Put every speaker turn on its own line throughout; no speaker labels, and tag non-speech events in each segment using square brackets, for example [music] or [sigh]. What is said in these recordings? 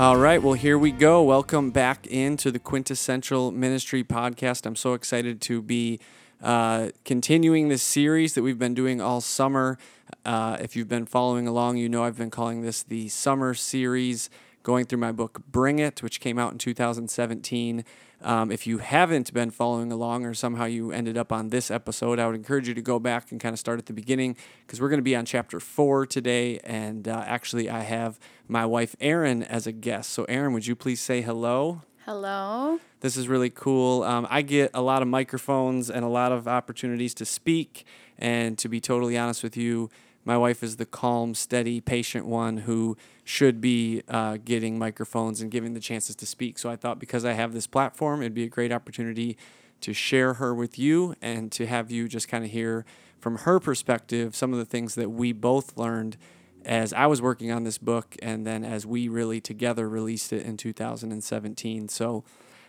All right, well, here we go. Welcome back into the Quintessential Ministry podcast. I'm so excited to be uh, continuing this series that we've been doing all summer. Uh, if you've been following along, you know I've been calling this the summer series, going through my book Bring It, which came out in 2017. Um, if you haven't been following along or somehow you ended up on this episode, I would encourage you to go back and kind of start at the beginning because we're going to be on chapter four today. And uh, actually, I have my wife Erin as a guest. So, Erin, would you please say hello?
Hello.
This is really cool. Um, I get a lot of microphones and a lot of opportunities to speak. And to be totally honest with you, my wife is the calm, steady, patient one who should be uh, getting microphones and giving the chances to speak. So I thought because I have this platform, it'd be a great opportunity to share her with you and to have you just kind of hear from her perspective some of the things that we both learned as I was working on this book and then as we really together released it in 2017. So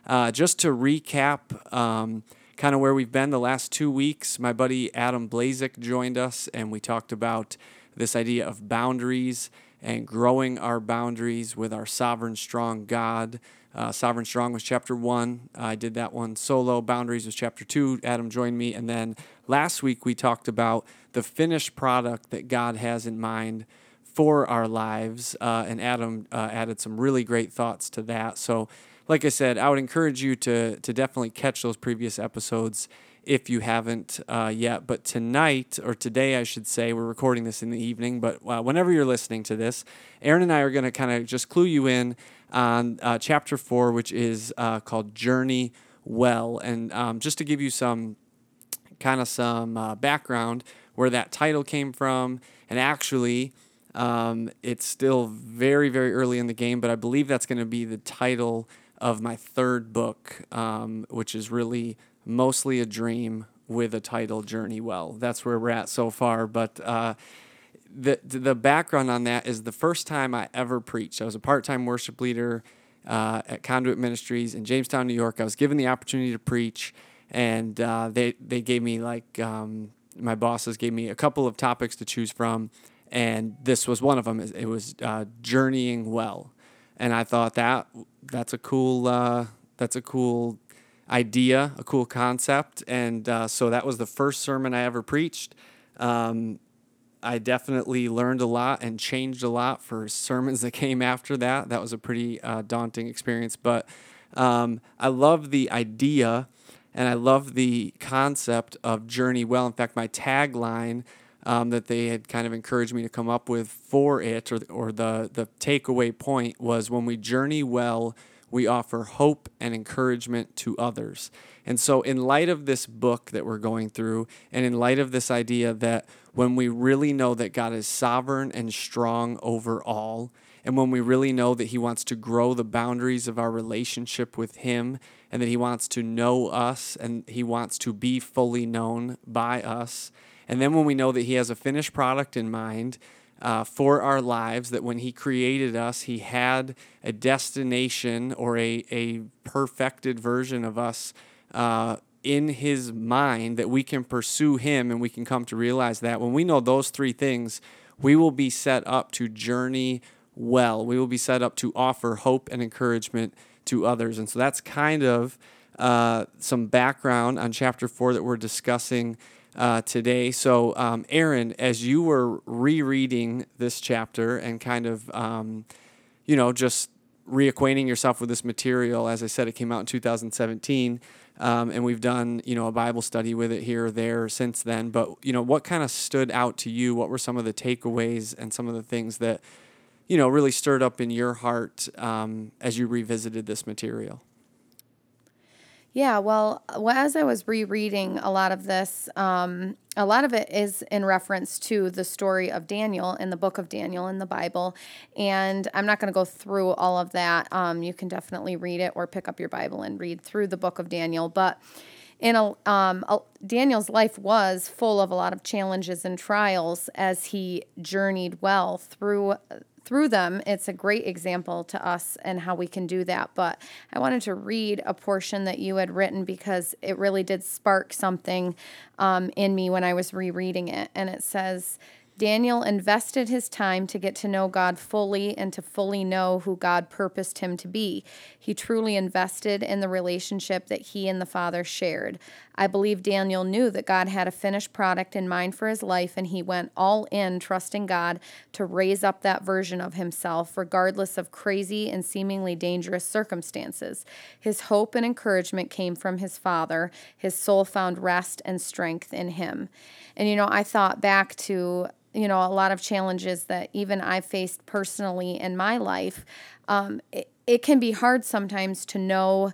uh, just to recap, um, kind of where we've been the last two weeks. My buddy Adam Blazek joined us, and we talked about this idea of boundaries and growing our boundaries with our sovereign, strong God. Uh, sovereign Strong was chapter one. I did that one solo. Boundaries was chapter two. Adam joined me. And then last week we talked about the finished product that God has in mind for our lives. Uh, and Adam uh, added some really great thoughts to that. So like I said, I would encourage you to to definitely catch those previous episodes if you haven't uh, yet. But tonight, or today, I should say, we're recording this in the evening, but uh, whenever you're listening to this, Erin and I are going to kind of just clue you in on uh, chapter four, which is uh, called Journey Well. And um, just to give you some kind of some uh, background where that title came from, and actually, um, it's still very, very early in the game, but I believe that's going to be the title of my third book, um, which is really mostly a dream with a title, Journey Well. That's where we're at so far. But uh, the the background on that is the first time I ever preached. I was a part time worship leader uh, at Conduit Ministries in Jamestown, New York. I was given the opportunity to preach, and uh, they they gave me like um, my bosses gave me a couple of topics to choose from, and this was one of them. It was uh, journeying well and I thought that that's a cool uh, that's a cool idea, a cool concept, and uh, so that was the first sermon I ever preached. Um, I definitely learned a lot and changed a lot for sermons that came after that. That was a pretty uh, daunting experience, but um, I love the idea and I love the concept of journey well. In fact, my tagline um, that they had kind of encouraged me to come up with for it, or, or the, the takeaway point was when we journey well, we offer hope and encouragement to others. And so, in light of this book that we're going through, and in light of this idea that when we really know that God is sovereign and strong over all, and when we really know that He wants to grow the boundaries of our relationship with Him, and that He wants to know us, and He wants to be fully known by us, and then when we know that He has a finished product in mind uh, for our lives, that when He created us, He had a destination or a, a perfected version of us uh, in His mind, that we can pursue Him and we can come to realize that. When we know those three things, we will be set up to journey well. We will be set up to offer hope and encouragement to others. And so that's kind of uh, some background on chapter four that we're discussing uh, today. So, um, Erin, as you were rereading this chapter and kind of, um, you know, just reacquainting yourself with this material, as I said, it came out in 2017. Um, and we've done, you know, a Bible study with it here or there since then. But, you know, what kind of stood out to you? What were some of the takeaways and some of the things that, you know, really stirred up in your heart um, as you revisited this material?
Yeah, well, as I was rereading a lot of this, um, a lot of it is in reference to the story of Daniel in the book of Daniel in the Bible. And I'm not going to go through all of that. Um, you can definitely read it or pick up your Bible and read through the book of Daniel. But in a, um, a, Daniel's life was full of a lot of challenges and trials as he journeyed well through through them, it's a great example to us and how we can do that. But I wanted to read a portion that you had written because it really did spark something um, in me when I was rereading it. And it says, Daniel invested his time to get to know God fully and to fully know who God purposed him to be. He truly invested in the relationship that he and the Father shared. I believe Daniel knew that God had a finished product in mind for his life, and he went all in, trusting God to raise up that version of himself, regardless of crazy and seemingly dangerous circumstances. His hope and encouragement came from his Father. His soul found rest and strength in him. And, you know, I thought back to you know, a lot of challenges that even I've faced personally in my life. Um, it, it can be hard sometimes to know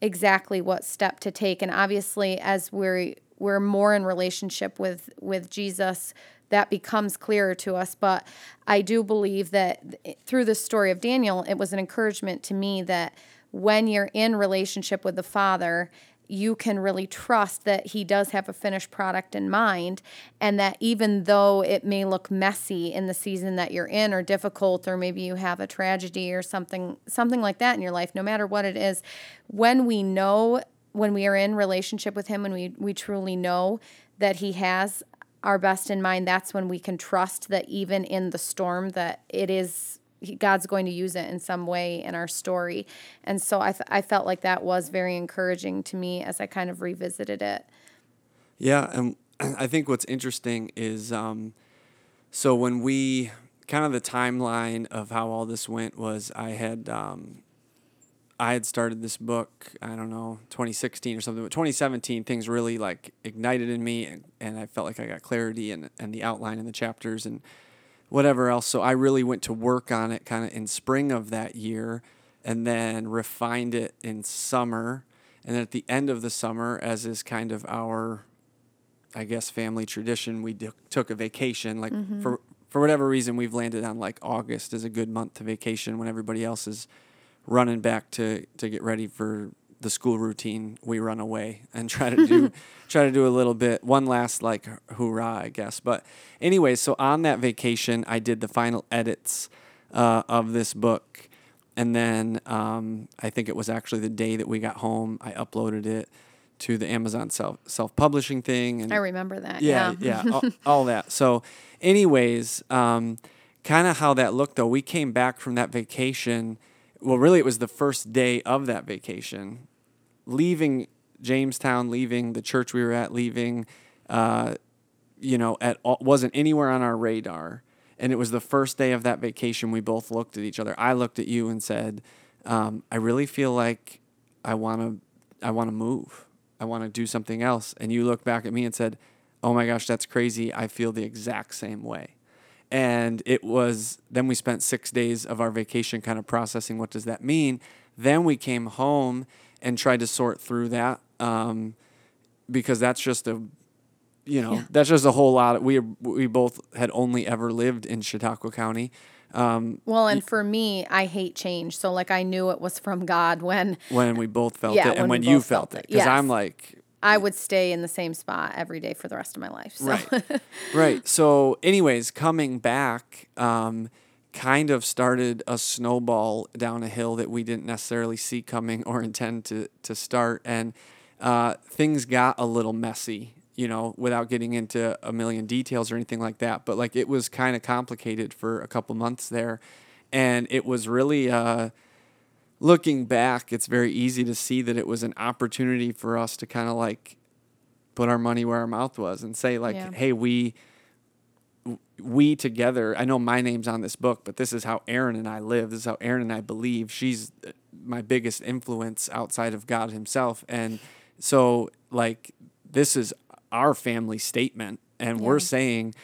exactly what step to take. And obviously, as we're we're more in relationship with with Jesus, that becomes clearer to us. But I do believe that through the story of Daniel, it was an encouragement to me that when you're in relationship with the Father you can really trust that he does have a finished product in mind and that even though it may look messy in the season that you're in or difficult or maybe you have a tragedy or something something like that in your life no matter what it is when we know when we are in relationship with him and we we truly know that he has our best in mind that's when we can trust that even in the storm that it is God's going to use it in some way in our story. And so I, felt like that was very encouraging to me as I kind of revisited it.
Yeah. And [clears throat] I think what's interesting is um, so when we kind of the timeline of how all this went was I had. Um, I had started this book, I don't know, 2016 or something, but 2017, things really like ignited in me and, and I felt like I got clarity and, and the outline in the chapters. And whatever else. So I really went to work on it kind of in spring of that year and then refined it in summer. And then at the end of the summer, as is kind of our, I guess, family tradition, we d- took a vacation. Like mm-hmm. for for whatever reason, we've landed on like August is a good month to vacation when everybody else is running back to to get ready for the school routine, we run away and try to do [laughs] try to do a little bit one last like hoorah, I guess. But anyway, so on that vacation, I did the final edits uh, of this book, and then um, I think it was actually the day that we got home, I uploaded it to the Amazon self self publishing thing.
And I remember that.
Yeah, yeah, yeah all, [laughs] all, that. So, anyways, um, kind of how that looked though. We came back from that vacation. Well, really, it was the first day of that vacation leaving Jamestown, leaving the church we were at, leaving, uh, you know, at all, wasn't anywhere on our radar. And it was the first day of that vacation. We both looked at each other. I looked at you and said, um, "I really feel like I want to, I want to move. I want to do something else." And you looked back at me and said, "Oh my gosh, that's crazy. I feel the exact same way." And it was then we spent six days of our vacation kind of processing what does that mean. Then we came home and tried to sort through that um, because that's just a you know yeah. that's just a whole lot. Of, we we both had only ever lived in Chautauqua County.
Um, well and for me I hate change. So like I knew it was from God when
when we both felt yeah, it and when, when you felt, felt it. because yes. I'm like
I would stay in the same spot every day for the rest of my life so.
right. [laughs] Right. So anyways coming back um, kind of started a snowball down a hill that we didn't necessarily see coming or intend to, to start. And uh, things got a little messy, you know, without getting into a million details or anything like that. But like it was kind of complicated for a couple months there. And it was really, uh, looking back, it's very easy to see that it was an opportunity for us to kind of like put our money where our mouth was and say, like, yeah. hey, we, we together, I know my name's on this book, but this is how Erin and I live. This is how Erin and I believe. She's my biggest influence outside of God Himself. And so, like, this is our family statement. And yeah. we're saying,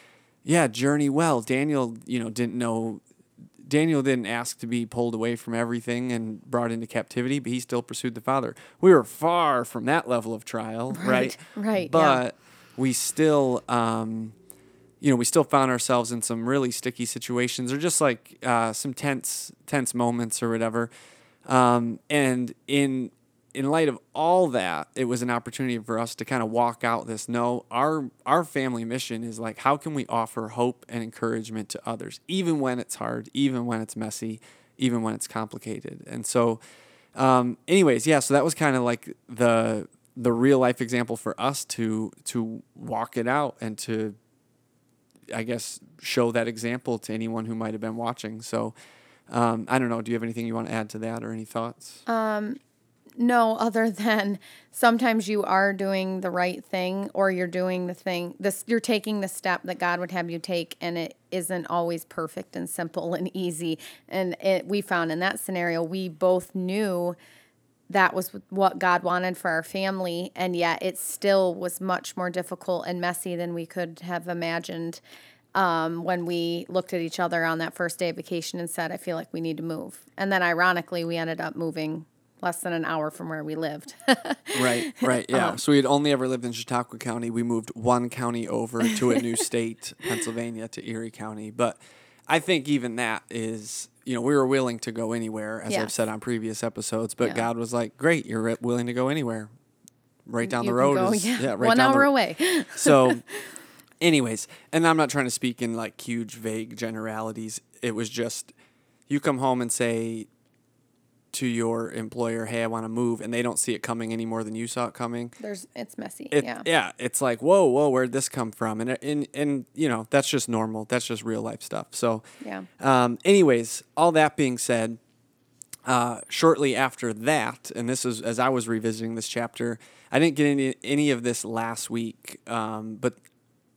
yeah, journey well. Daniel, you know, didn't know, Daniel didn't ask to be pulled away from everything and brought into captivity, but he still pursued the Father. We were far from that level of trial, [laughs] right?
Right. right
but yeah. we still, um, you know, we still found ourselves in some really sticky situations or just like uh, some tense, tense moments or whatever. Um, and in in light of all that, it was an opportunity for us to kind of walk out this. No, our our family mission is like, how can we offer hope and encouragement to others, even when it's hard, even when it's messy, even when it's complicated. And so, um, anyways, yeah. So that was kind of like the the real life example for us to to walk it out and to I guess, show that example to anyone who might have been watching. So, um, I don't know. Do you have anything you want to add to that or any thoughts?
No, other [laughs] than sometimes you are doing the right thing or you're doing the thing this you're taking the step that God would have you take and it isn't always perfect and simple and easy. And it we found in that scenario we both knew that was what God wanted for our family and yet it still was much more difficult and messy than we could have imagined. Um, when we looked at each other on that first day of vacation and said, I feel like we need to move. And then ironically, we ended up moving less than an hour from where we lived. [laughs]
Right, right, yeah. so we had only ever lived in Chautauqua County. We moved one county over to a new [laughs] state, Pennsylvania, to Erie County. But I think even that is, you know, we were willing to go anywhere, as I've said on previous episodes. But
Yeah.
God was like, "Great, you're willing to go anywhere." Right down
You
the road
go,
is
yeah,
right
one
down
hour
the,
away. [laughs]
so, anyways, and I'm not trying to speak in like huge, vague generalities. It was just you come home and say to your employer, "Hey, I want to move," and they don't see it coming any more than you saw it coming.
There's it's messy.
It,
yeah.
it's like whoa, whoa, where'd this come from? And and and you know that's just normal. That's just real life stuff. So,
Yeah.
Um, anyways, all that being said, uh, shortly after that, and this is as I was revisiting this chapter, I didn't get any any of this last week, um, but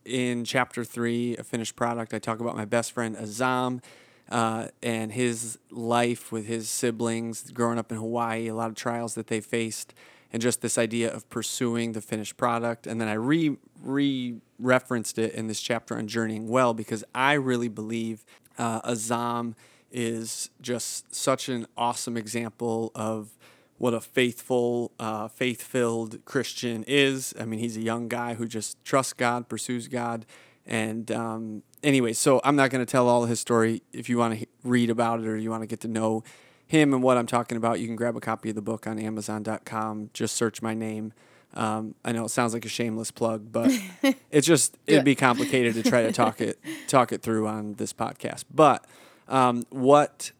in chapter three, a finished product, I talk about my best friend Azam. Uh, and his life with his siblings growing up in Hawaii, a lot of trials that they faced, and just this idea of pursuing the finished product. And then I re re referenced it in this chapter on journeying well because I really believe uh, Azam is just such an awesome example of what a faithful, uh, faith filled Christian is. I mean, he's a young guy who just trusts God, pursues God. And um, anyway, so I'm not going to tell all his story. If you want to read about it or you want to get to know him and what I'm talking about, you can grab a copy of the book on Amazon.com. Just search my name. Um, I know it sounds like a shameless plug, but [laughs] it's just it'd be complicated to try to talk it talk it through on this podcast. But um, what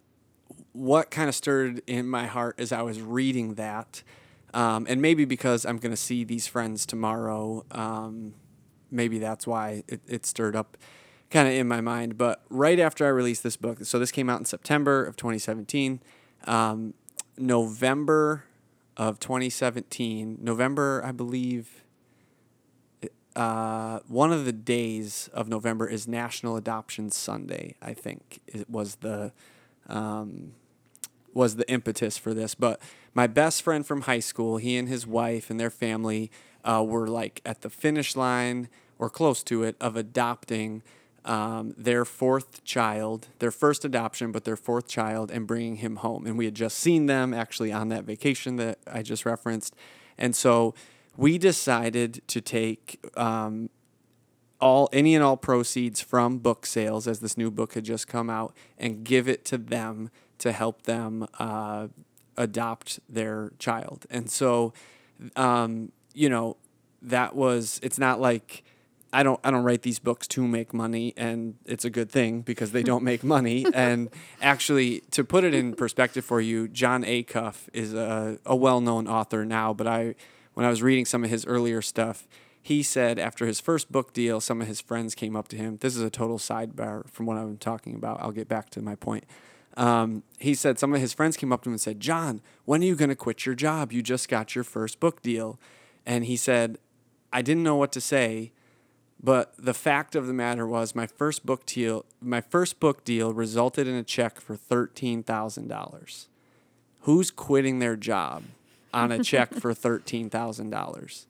what kind of stirred in my heart as I was reading that, um, and maybe because I'm going to see these friends tomorrow, um, maybe that's why it, it stirred up kind of in my mind. But right after I released this book, so this came out in September of 2017, um, November of 2017, November, I believe. Uh, one of the days of November is National Adoption Sunday. I think it was the um, was the impetus for this. But my best friend from high school, he and his wife and their family uh, were like at the finish line or close to it of adopting um, their fourth child, their first adoption, but their fourth child, and bringing him home. And we had just seen them actually on that vacation that I just referenced. And so we decided to take um, all any and all proceeds from book sales as this new book had just come out and give it to them to help them uh, adopt their child and so um, you know that was it's not like I don't I don't write these books to make money and it's a good thing because they don't make money. [laughs] And actually to put it in perspective for you Jon Acuff is a, a well-known author now but I when I was reading some of his earlier stuff he said after his first book deal some of his friends came up to him. This is a total sidebar from what I'm talking about. I'll get back to my point. Um, he said some of his friends came up to him and said Jon when are you going to quit your job? You just got your first book deal and he said I didn't know what to say but the fact of the matter was, my first book deal, my first book deal resulted in a check for thirteen thousand dollars. Who's quitting their job on a check for [laughs] thirteen thousand dollars?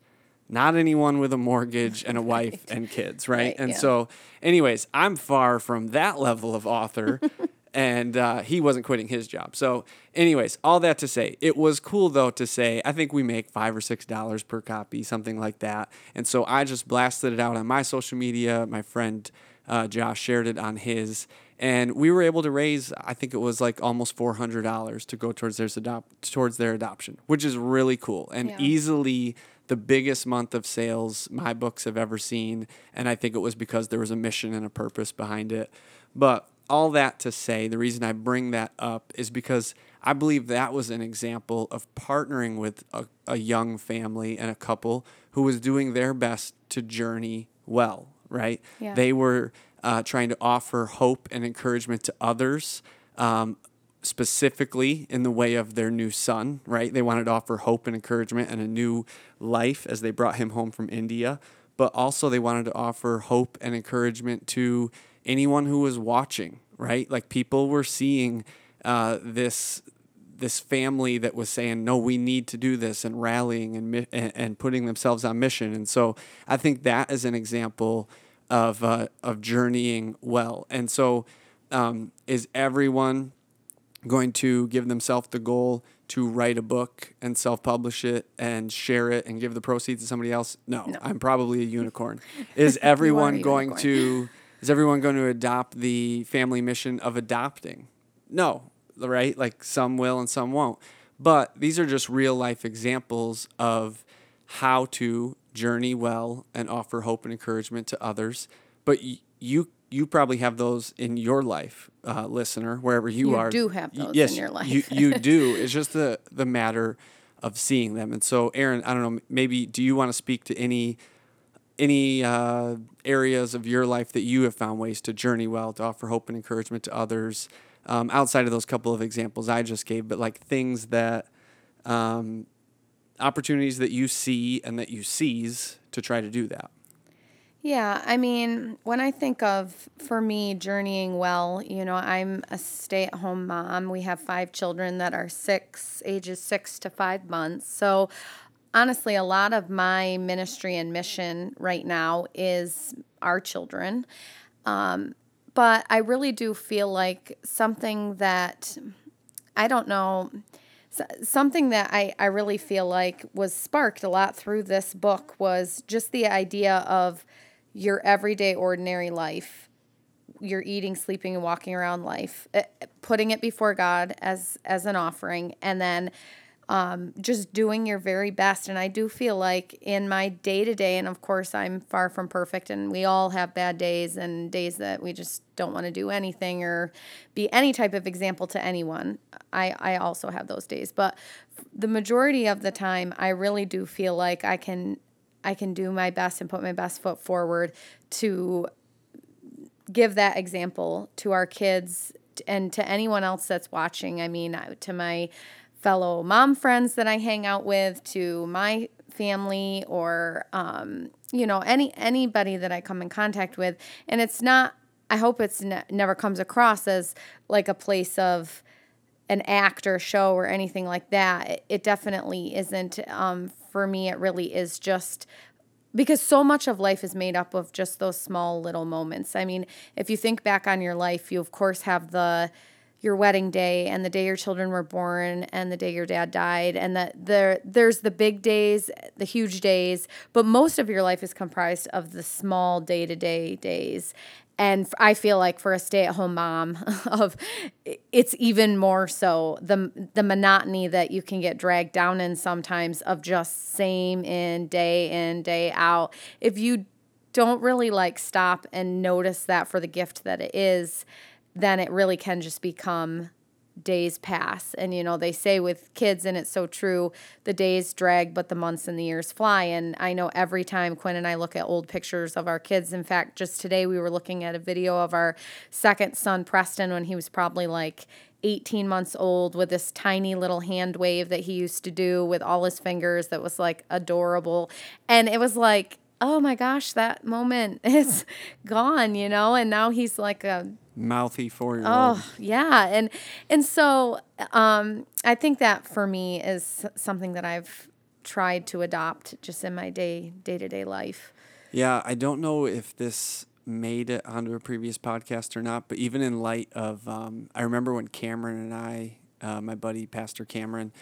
Not anyone with a mortgage and a wife and kids, right?
Right,
and
yeah.
so, anyways, I'm far from that level of author. [laughs] and uh, he wasn't quitting his job. So, anyways, all that to say, it was cool though to say I think we make five or six dollars per copy, something like that. And so I just blasted it out on my social media. My friend uh, Josh shared it on his, and we were able to raise I think it was like almost four hundred dollars to go towards their adopt towards their adoption, which is really cool and
Yeah.
easily the biggest month of sales my books have ever seen. And I think it was because there was a mission and a purpose behind it. But all that to say, the reason I bring that up is because I believe that was an example of partnering with a, a young family and a couple who was doing their best to journey well, right?
Yeah.
They were uh, trying to offer hope and encouragement to others. Um, specifically in the way of their new son, right? They wanted to offer hope and encouragement and a new life as they brought him home from India. But also, they wanted to offer hope and encouragement to anyone who was watching, right? Like people were seeing uh, this this family that was saying, "No, we need to do this," and rallying and and, and putting themselves on mission. And so, I think that is an example of uh, of journeying well. And so, um, is everyone going to give themselves the goal to write a book and self-publish it and share it and give the proceeds to somebody else? No, no. I'm probably a unicorn. [laughs] Is everyone going to is everyone going to adopt the family mission of adopting? No, right? Like some will and some won't. But these are just real life examples of how to journey well and offer hope and encouragement to others. But you you probably have those in your life, uh, listener, wherever you,
you
are.
You do have those yes, in your life.
you, you [laughs] do. It's just the, the matter of seeing them. And so, Erin, I don't know, maybe do you want to speak to any any uh, areas of your life that you have found ways to journey well, to offer hope and encouragement to others, um, outside of those couple of examples I just gave, but like things that, um, opportunities that you see and that you seize to try to do that?
Yeah, I mean, when I think of for me journeying well, you know, I'm a stay at home mom. We have five children that are six, ages six to five months. So, honestly, a lot of my ministry and mission right now is our children. Um, but I really do feel like something that I don't know something that I, I really feel like was sparked a lot through this book was just the idea of your everyday, ordinary life, your eating, sleeping, and walking around life, eh, putting it before God as as an offering, and then um, just doing your very best. And I do feel like in my day to day, and of course, I'm far from perfect, and we all have bad days and days that we just don't want to do anything or be any type of example to anyone. I, I also have those days. But the majority of the time, I really do feel like I can I can do my best and put my best foot forward to give that example to our kids and to anyone else that's watching. I mean, to my fellow mom friends that I hang out with, to my family, or um, you know, any anybody that I come in contact with. And it's not. I hope it's ne- never comes across as like a place of an act or show or anything like that. It definitely isn't. Um, for me, it really is just because so much of life is made up of just those small little moments. I mean, if you think back on your life, you of course have the your wedding day and the day your children were born and the day your dad died and that there there's the big days, the huge days, but most of your life is comprised of the small day-to-day days. And I feel like for a stay-at-home mom [laughs] of it's even more so the the monotony that you can get dragged down in sometimes of just same in day in day out. If you don't really like stop and notice that for the gift that it is then it really can just become days pass. And, you know, they say with kids, and it's so true, the days drag, but the months and the years fly. And I know every time Quinn and I look at old pictures of our kids, in fact, just today we were looking at a video of our second son, Preston, when he was probably like 18 months old with this tiny little hand wave that he used to do with all his fingers that was like adorable. And it was like, oh my gosh, that moment [laughs] is gone, you know? And now he's like a
mouthy four year old.
Oh yeah, and and so um, I think that for me is something that I've tried to adopt just in my day day to day life.
Yeah, I don't know if this made it onto a previous podcast or not, but even in light of, um, I remember when Cameron and I, uh, my buddy Pastor Cameron,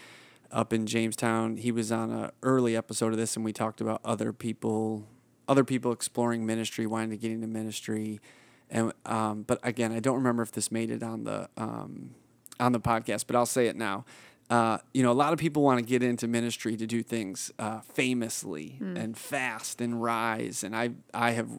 up in Jamestown, he was on a early episode of this, and we talked about other people, other people exploring ministry, wanting to get into ministry and um, but again, I don't remember if this made it on the um, on the podcast, but I'll say it now. Uh, you know, a lot of people want to get into ministry to do things uh, famously mm. and fast and rise. And I I have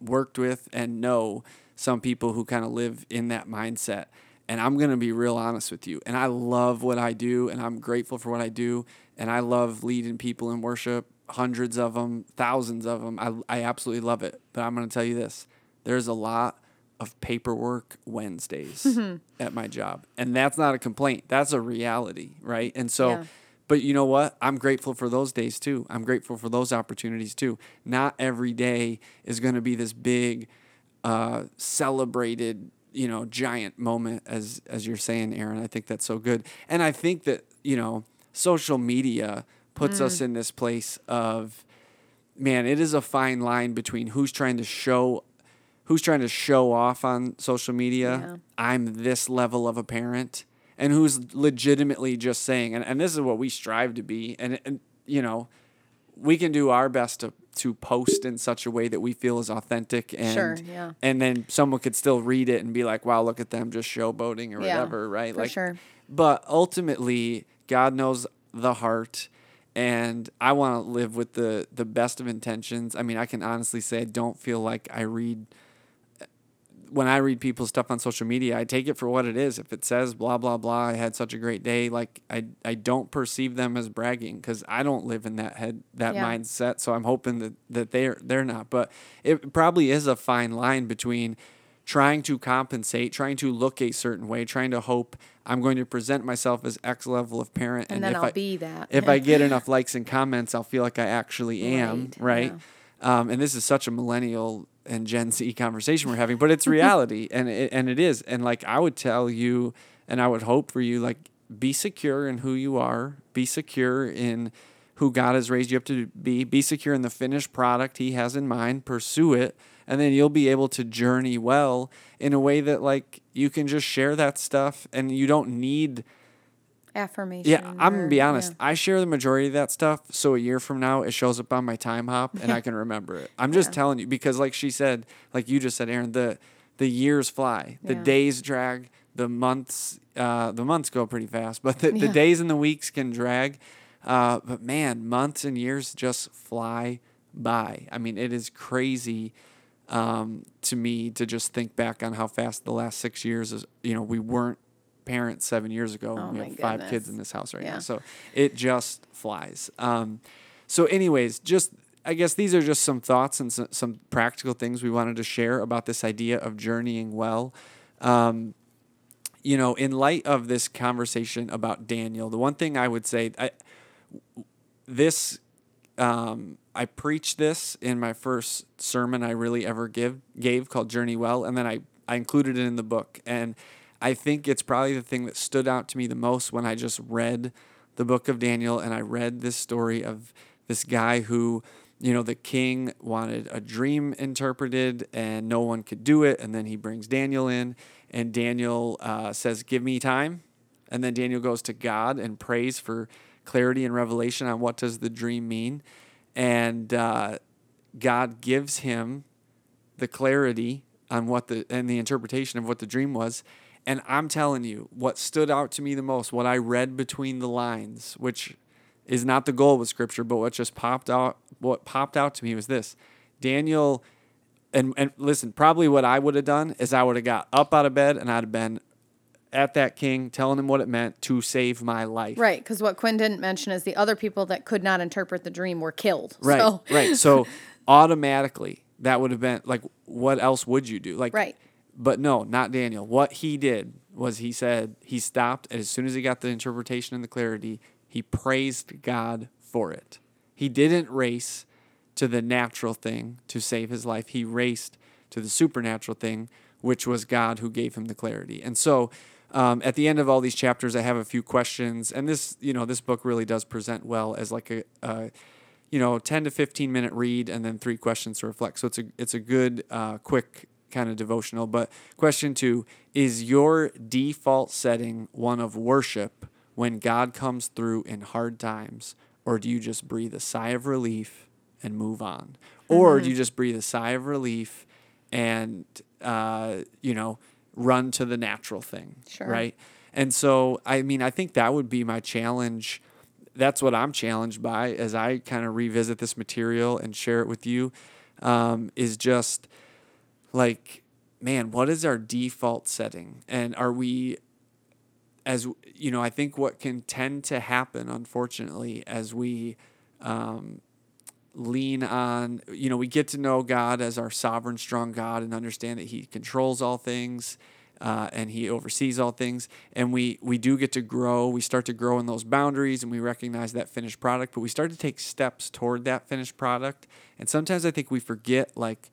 worked with and know some people who kind of live in that mindset. And I'm going to be real honest with you. And I love what I do, and I'm grateful for what I do. And I love leading people in worship, hundreds of them, thousands of them. I, I absolutely love it. But I'm going to tell you this there's a lot of paperwork Wednesdays at my job. And that's not a complaint. That's a reality, right? And so
Yeah.
but you know what? I'm grateful for those days too. I'm grateful for those opportunities too. Not every day is going to be this big uh, celebrated, you know, giant moment as as you're saying, Erin. I think that's so good. And I think that, you know, social media puts us in this place of man, it is a fine line between who's trying to show who's trying to show off on social media.
Yeah.
I'm this level of a parent and who's legitimately just saying and, and this is what we strive to be and, and you know we can do our best to to post in such a way that we feel is authentic and
Sure, yeah.
and then someone could still read it and be like wow look at them just showboating or
Yeah,
whatever right
for sure.
but ultimately god knows the heart and i want to live with the the best of intentions i mean i can honestly say i don't feel like i read when I read people's stuff on social media, I take it for what it is. If it says blah blah blah, I had such a great day, like I I don't perceive them as bragging because I don't live in that head that
Yeah.
mindset. So I'm hoping that that they're they're not. But it probably is a fine line between trying to compensate, trying to look a certain way, trying to hope I'm going to present myself as X level of parent,
And then
if
I'll
I,
be that.
if I get [laughs] enough likes and comments, I'll feel like I actually am,
Right,
right? Um, and this is such a millennial and Gen Z conversation we're having, but it's reality, [laughs] and it, and it is. And like I would tell you, and I would hope for you, like be secure in who you are, be secure in who God has raised you up to be, be secure in the finished product He has in mind, pursue it, and then you'll be able to journey well in a way that like you can just share that stuff, and you don't need.
Affirmation.
Yeah, I'm gonna be honest.
yeah.
I share the majority of that stuff, so a year from now it shows up on my Timehop, and I [laughs] can remember it. I'm just
Yeah.
telling you because, like she said, like you just said, Erin, the the years fly, the
Yeah.
days drag, the months, uh, the months go pretty fast, but the, the days and the weeks can drag. Uh, but man, months and years just fly by. I mean, it is crazy um, to me to just think back on how fast the last six years is. You know, we weren't parents seven years ago.
Oh
we have five kids in this house right now, so it just flies. Um, so, anyways, just I guess these are just some thoughts and some, some practical things we wanted to share about this idea of journeying well. Um, you know, in light of this conversation about Daniel, the one thing I would say, I, this, um, I preached this in my first sermon I really ever give gave called Journey Well, and then I I included it in the book, and I think it's probably the thing that stood out to me the most when I just read the book of Daniel and I read this story of this guy who you know the king wanted a dream interpreted and no one could do it and then he brings daniel in and daniel uh, says give me time. And then daniel goes to god and prays for clarity and revelation on what does the dream mean. And uh, god gives him the clarity on what the and the interpretation of what the dream was and i'm telling you what stood out to me the most what i read between the lines which is not the goal with scripture but what just popped out what popped out to me was this daniel and and listen probably what i would have done is i would have got up out of bed and i'd have been at that king telling him what it meant to save my life
Right, because what Quinn didn't mention is the other people that could not interpret the dream were killed.
right
So,
right so automatically that would have been like what else would you do like
Right.
But no not daniel. What he did was he said he stopped and as soon as he got the interpretation and the clarity he praised god for it. He didn't race to the natural thing to save his life. He raced to the supernatural thing which was god who gave him the clarity. And so um, at the end of all these chapters i have a few questions. And this you know this book really does present well as like a, a you know 10 to 15 minute read and then three questions to reflect. So it's a it's a good uh, quick kind of devotional but question two is your default setting one of worship when god comes through in hard times or do you just breathe a sigh of relief and move on? Or do you just breathe a sigh of relief and uh, you know run to the natural thing
Sure.
right? And so i mean i think that would be my challenge. That's what I'm challenged by as I kind of revisit this material and share it with you um, is just like, man, what is our default setting? And are we, as you know, I think what can tend to happen, unfortunately, as we um, lean on, you know, we get to know God as our sovereign, strong God and understand that He controls all things. Uh, and he oversees all things and we we do get to grow we start to grow in those boundaries and we recognize that finished product but we start to take steps toward that finished product and sometimes i think we forget like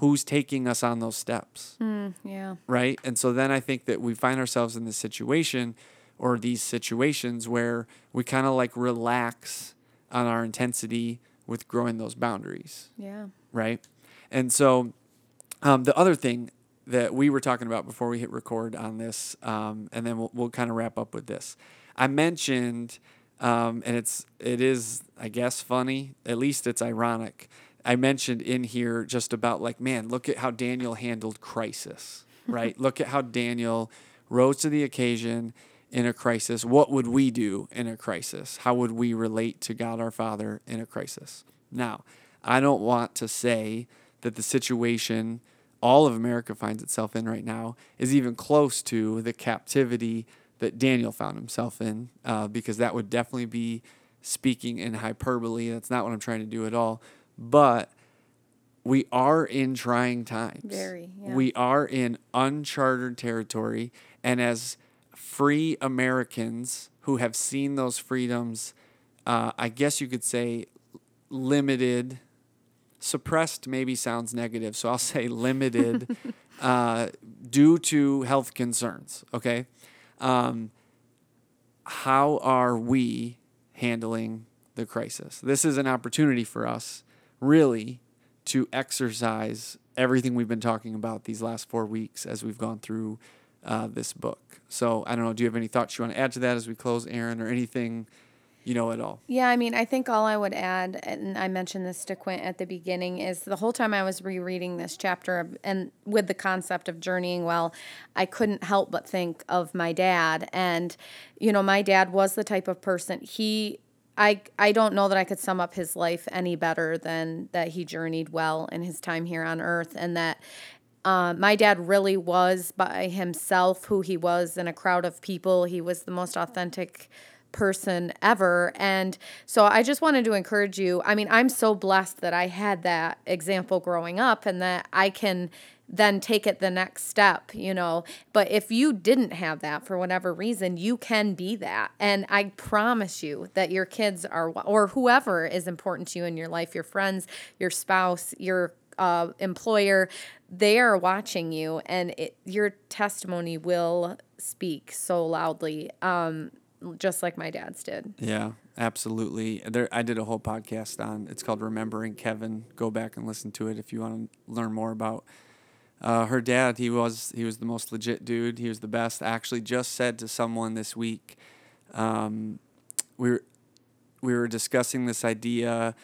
who's taking us on those steps
Mm, yeah.
right? And so then I think that we find ourselves in this situation or these situations where we kind of like relax on our intensity with growing those boundaries,
Yeah.
right? And so um, the other thing that we were talking about before we hit record on this, um, and then we'll, we'll kind of wrap up with this. I mentioned, um, and it's it is I guess funny, at least it's ironic. I mentioned in here just about like, man, look at how Daniel handled crisis, [laughs] right? look at how Daniel rose to the occasion in a crisis. What would we do in a crisis? How would we relate to God our Father in a crisis? Now, I don't want to say that the situation all of America finds itself in right now is even close to the captivity that Daniel found himself in, uh, because that would definitely be speaking in hyperbole. That's not what I'm trying to do at all. But we are in trying times.
Very, yeah.
We are in uncharted territory. And as free Americans who have seen those freedoms, uh, I guess you could say limited, suppressed maybe sounds negative. So I'll [laughs] say limited [laughs] uh, due to health concerns. Okay. Um, how are we handling the crisis? This is an opportunity for us, really, to exercise everything we've been talking about these last four weeks as we've gone through uh, this book. So I don't know. Do you have any thoughts you want to add to that as we close, Erin, or anything you know at all?
Yeah, I mean, I think all I would add, and I mentioned this to Quint at the beginning, is the whole time I was rereading this chapter of, and with the concept of journeying well, I couldn't help but think of my dad. And, you know, my dad was the type of person, he, I, I don't know that I could sum up his life any better than that he journeyed well in his time here on earth and that uh, my dad really was by himself who he was in a crowd of people. He was the most authentic person ever. And so I just wanted to encourage you. I mean, I'm so blessed that I had that example growing up and that I can then take it the next step, you know. But if you didn't have that for whatever reason, you can be that. And I promise you that your kids are, or whoever is important to you in your life, your friends, your spouse, your uh, employer, they are watching you, and it, your testimony will speak so loudly, um, just like my dad's did.
Yeah, absolutely. There, I did a whole podcast on. It's called "Remembering Kevin." Go back and listen to it if you want to learn more about uh, her dad. He was he was the most legit dude. He was the best. Actually just said to someone this week, um, we were we were discussing this idea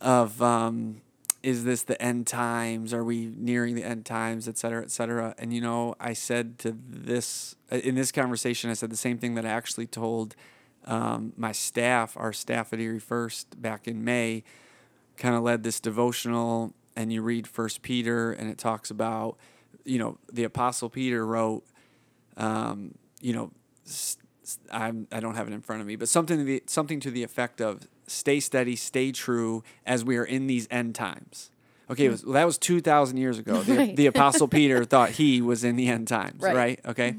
of um, is this the end times? Are we nearing the end times, et cetera, et cetera? And you know, I said to this in this conversation, I said the same thing that I actually told um, my staff, our staff at Erie First back in May, kind of led this devotional, and you read First Peter, and it talks about, you know, the Apostle Peter wrote, um, you know, I'm I don't have it in front of me, but something to the something to the effect of stay steady, stay true as we are in these end times. Okay, it was, that was 2,000 years ago. The,
Right.
the Apostle [laughs] Peter thought he was in the end times,
Right.
right? Okay.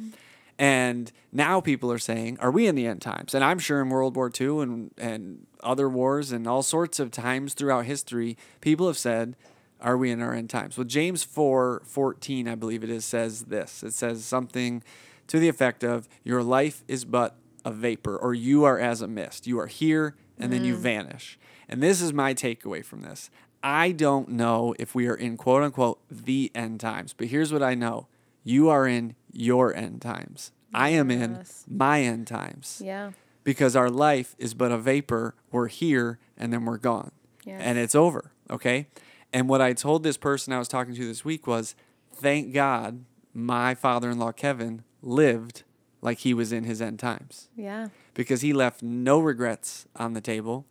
And now people are saying, are we in the end times? And I'm sure in World War II and, and other wars and all sorts of times throughout history, people have said, are we in our end times? Well, James 4 14, I believe it is, says this. It says something to the effect of, Your life is but a vapor, or you are as a mist. You are here and then you mm. vanish. And this is my takeaway from this. I don't know if we are in quote unquote the end times, but here's what I know you are in your end times. I am in
Yes.
my end times
Yeah.
because our life is but a vapor. We're here and then we're gone.
Yes.
And it's over. Okay. And what I told this person I was talking to this week was thank God my father in law, Kevin, lived like he was in his end times
Yeah.
because he left no regrets on the table.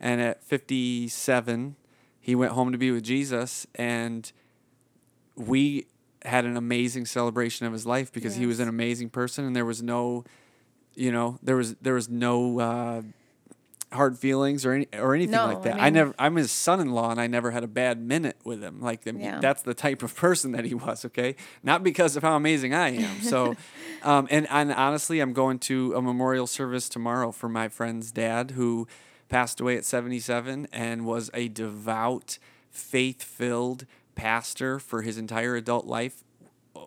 And at 57, he went home to be with Jesus. And we had an amazing celebration of his life because he was an amazing person and there was no you know there was there was no uh, hard feelings or any or anything
No,
like that. I,
mean-
never. I'm his son-in-law, and I never had a bad minute with him. Like I mean,
Yeah.
that's the type of person that he was. Okay, not because of how amazing I am. So, [laughs] um, and and honestly, I'm going to a memorial service tomorrow for my friend's dad who passed away at 77 and was a devout, faith-filled pastor for his entire adult life.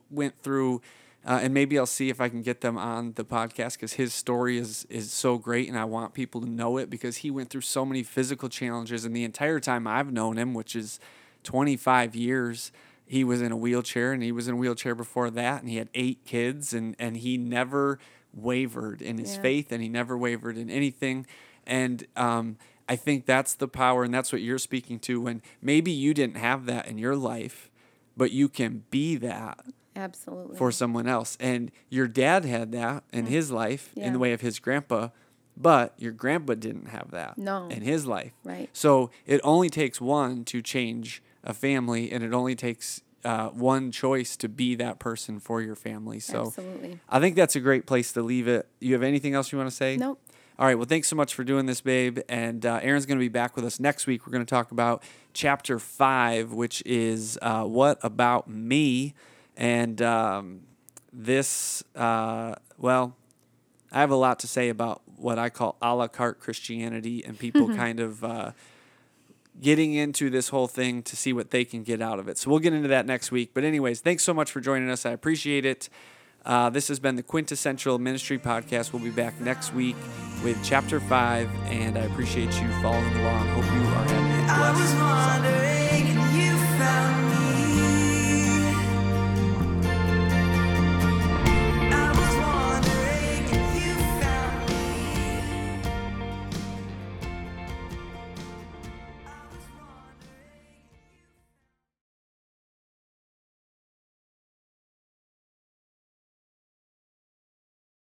Went through. Uh, and maybe I'll see if I can get them on the podcast because his story is is so great, and I want people to know it because he went through so many physical challenges, and the entire time I've known him, which is 25 years, he was in a wheelchair, and he was in a wheelchair before that, and he had eight kids, and and he never wavered in his
Yeah.
faith, and he never wavered in anything, and um, I think that's the power, and that's what you're speaking to. When maybe you didn't have that in your life, but you can be that
Absolutely.
for someone else. And your dad had that in his life in the way of his grandpa, but your grandpa didn't have that
No.
in his life.
Right.
So it only takes one to change a family, and it only takes uh, one choice to be that person for your family. So
Absolutely.
I think that's a great place to leave it. You have anything else you want to say?
Nope.
All right. Well, thanks so much for doing this, babe. And uh, Erin's going to be back with us next week. We're going to talk about chapter five, which is uh, What About Me? And um, this, uh, well, I have a lot to say about what I call a la carte Christianity and people [laughs] kind of uh, getting into this whole thing to see what they can get out of it. So we'll get into that next week. But, anyways, thanks so much for joining us. I appreciate it. Uh, this has been the Quintessential Ministry Podcast. We'll be back next week with chapter five, and I appreciate you following along. Hope you are having a
I was
blessed Sunday.
wondering